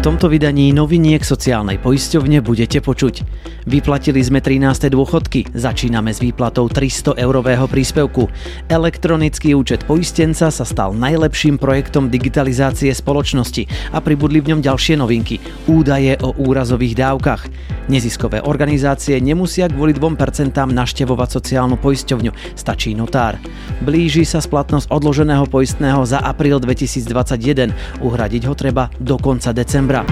V tomto vydaní noviniek sociálnej poisťovne budete počuť. Vyplatili sme 13. dôchodky, začíname s výplatou 300 eurového príspevku. Elektronický účet poistenca sa stal najlepším projektom digitalizácie spoločnosti a pribudli v ňom ďalšie novinky. Údaje o úrazových dávkach. Neziskové organizácie nemusia kvôli 2% naštevovať sociálnu poisťovňu, stačí notár. Blíži sa splatnosť odloženého poistného za apríl 2021, uhradiť ho treba do konca decembra decembra.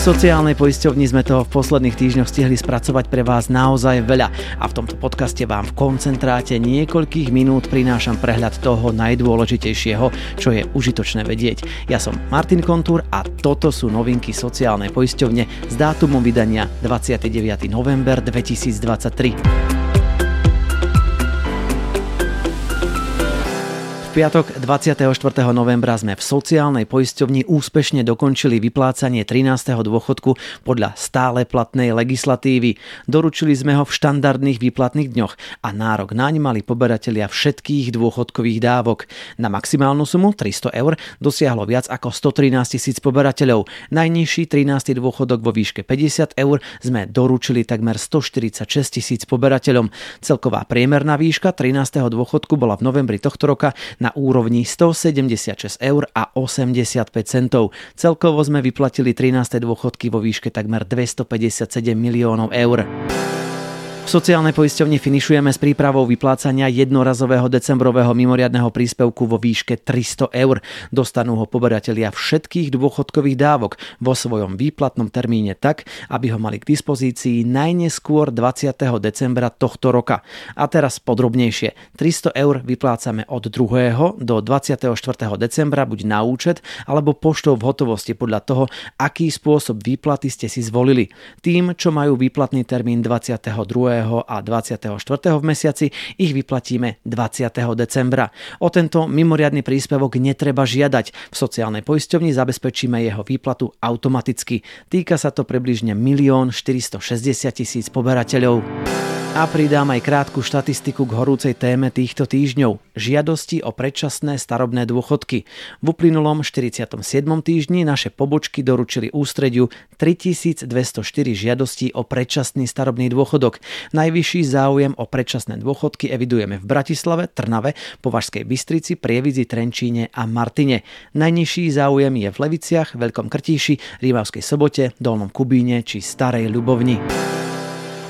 V sociálnej poisťovni sme toho v posledných týždňoch stihli spracovať pre vás naozaj veľa a v tomto podcaste vám v koncentráte niekoľkých minút prinášam prehľad toho najdôležitejšieho, čo je užitočné vedieť. Ja som Martin Kontúr a toto sú novinky sociálnej poisťovne s dátumom vydania 29. november 2023. piatok 24. novembra sme v sociálnej poisťovni úspešne dokončili vyplácanie 13. dôchodku podľa stále platnej legislatívy. Doručili sme ho v štandardných výplatných dňoch a nárok naň mali poberatelia všetkých dôchodkových dávok. Na maximálnu sumu 300 eur dosiahlo viac ako 113 tisíc poberateľov. Najnižší 13. dôchodok vo výške 50 eur sme doručili takmer 146 tisíc poberateľom. Celková priemerná výška 13. dôchodku bola v novembri tohto roka na úrovni 176 eur a 85 centov. Celkovo sme vyplatili 13. dôchodky vo výške takmer 257 miliónov eur sociálnej poisťovni finišujeme s prípravou vyplácania jednorazového decembrového mimoriadného príspevku vo výške 300 eur. Dostanú ho poberatelia všetkých dôchodkových dávok vo svojom výplatnom termíne tak, aby ho mali k dispozícii najneskôr 20. decembra tohto roka. A teraz podrobnejšie. 300 eur vyplácame od 2. do 24. decembra buď na účet alebo poštou v hotovosti podľa toho, aký spôsob výplaty ste si zvolili. Tým, čo majú výplatný termín 22 a 24. v mesiaci ich vyplatíme 20. decembra. O tento mimoriadny príspevok netreba žiadať. V sociálnej poisťovni zabezpečíme jeho výplatu automaticky. Týka sa to približne 1 460 tisíc poberateľov. A pridám aj krátku štatistiku k horúcej téme týchto týždňov. Žiadosti o predčasné starobné dôchodky. V uplynulom 47. týždni naše pobočky doručili ústrediu 3204 žiadostí o predčasný starobný dôchodok. Najvyšší záujem o predčasné dôchodky evidujeme v Bratislave, Trnave, Považskej Bystrici, Prievidzi, Trenčíne a Martine. Najnižší záujem je v Leviciach, Veľkom Krtíši, Rýmavskej Sobote, Dolnom Kubíne či Starej Ľubovni.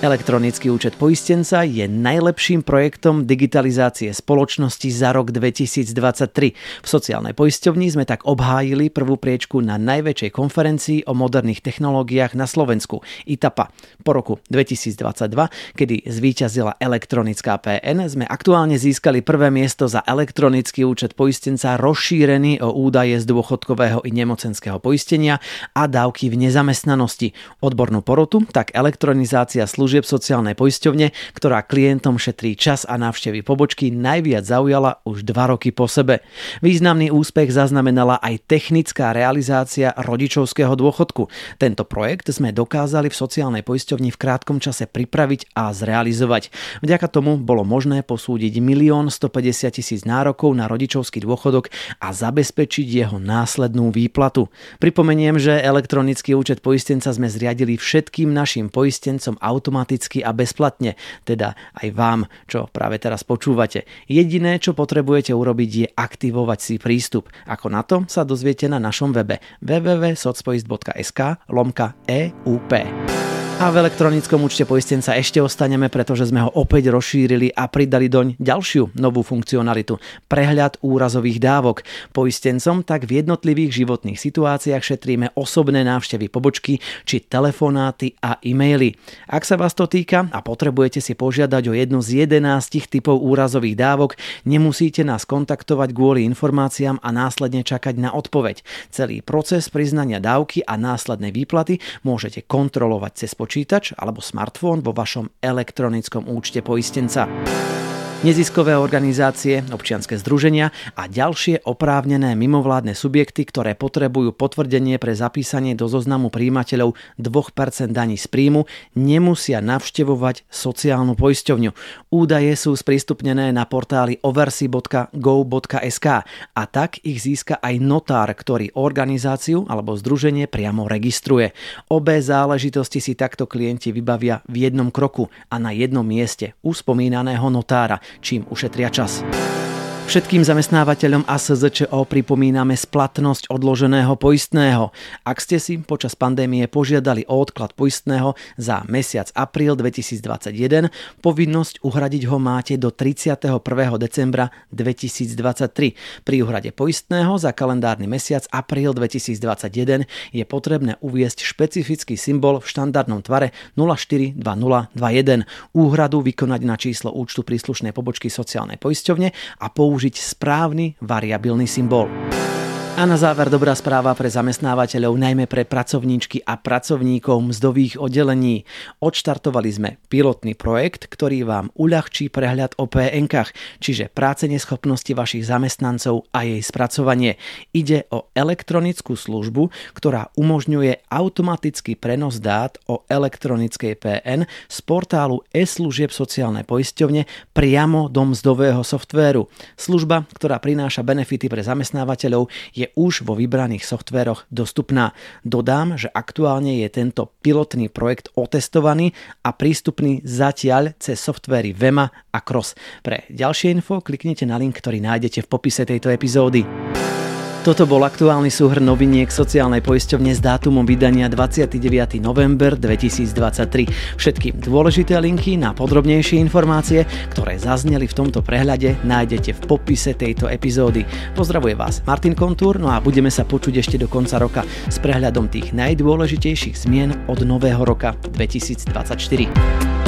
Elektronický účet poistenca je najlepším projektom digitalizácie spoločnosti za rok 2023. V sociálnej poisťovni sme tak obhájili prvú priečku na najväčšej konferencii o moderných technológiách na Slovensku, ITAPA. Po roku 2022, kedy zvíťazila elektronická PN, sme aktuálne získali prvé miesto za elektronický účet poistenca rozšírený o údaje z dôchodkového i nemocenského poistenia a dávky v nezamestnanosti. Odbornú porotu tak elektronizácia služieb služieb sociálnej poisťovne, ktorá klientom šetrí čas a návštevy pobočky, najviac zaujala už dva roky po sebe. Významný úspech zaznamenala aj technická realizácia rodičovského dôchodku. Tento projekt sme dokázali v sociálnej poisťovni v krátkom čase pripraviť a zrealizovať. Vďaka tomu bolo možné posúdiť 1 150 tisíc nárokov na rodičovský dôchodok a zabezpečiť jeho následnú výplatu. Pripomeniem, že elektronický účet poistenca sme zriadili všetkým našim poistencom automaticky automaticky a bezplatne, teda aj vám, čo práve teraz počúvate. Jediné, čo potrebujete urobiť, je aktivovať si prístup. Ako na to sa dozviete na našom webe www.socpoist.sk lomka EUP. A v elektronickom účte poistenca ešte ostaneme, pretože sme ho opäť rozšírili a pridali doň ďalšiu novú funkcionalitu. Prehľad úrazových dávok. Poistencom tak v jednotlivých životných situáciách šetríme osobné návštevy pobočky či telefonáty a e-maily. Ak sa vás to týka a potrebujete si požiadať o jednu z 11 typov úrazových dávok, nemusíte nás kontaktovať kvôli informáciám a následne čakať na odpoveď. Celý proces priznania dávky a následnej výplaty môžete kontrolovať cez počítač počítač alebo smartfón vo vašom elektronickom účte poistenca. Neziskové organizácie, občianske združenia a ďalšie oprávnené mimovládne subjekty, ktoré potrebujú potvrdenie pre zapísanie do zoznamu príjimateľov 2% daní z príjmu, nemusia navštevovať sociálnu poisťovňu. Údaje sú sprístupnené na portáli oversi.go.sk a tak ich získa aj notár, ktorý organizáciu alebo združenie priamo registruje. Obe záležitosti si takto klienti vybavia v jednom kroku a na jednom mieste u spomínaného notára čím ušetria čas. Všetkým zamestnávateľom a SZČO pripomíname splatnosť odloženého poistného. Ak ste si počas pandémie požiadali o odklad poistného za mesiac apríl 2021, povinnosť uhradiť ho máte do 31. decembra 2023. Pri uhrade poistného za kalendárny mesiac apríl 2021 je potrebné uviesť špecifický symbol v štandardnom tvare 042021. Úhradu vykonať na číslo účtu príslušnej pobočky sociálnej poisťovne a použiť použiť správny variabilný symbol. A na záver dobrá správa pre zamestnávateľov, najmä pre pracovníčky a pracovníkov mzdových oddelení. Odštartovali sme pilotný projekt, ktorý vám uľahčí prehľad o PNK, čiže práce neschopnosti vašich zamestnancov a jej spracovanie. Ide o elektronickú službu, ktorá umožňuje automatický prenos dát o elektronickej PN z portálu e-služieb sociálnej poisťovne priamo do mzdového softvéru. Služba, ktorá prináša benefity pre zamestnávateľov, už vo vybraných softveroch dostupná. Dodám, že aktuálne je tento pilotný projekt otestovaný a prístupný zatiaľ cez softvery Vema a Cross. Pre ďalšie info kliknite na link, ktorý nájdete v popise tejto epizódy. Toto bol aktuálny súhrn noviniek sociálnej poisťovne s dátumom vydania 29. november 2023. Všetky dôležité linky na podrobnejšie informácie, ktoré zazneli v tomto prehľade, nájdete v popise tejto epizódy. Pozdravuje vás Martin Kontúr, no a budeme sa počuť ešte do konca roka s prehľadom tých najdôležitejších zmien od nového roka 2024.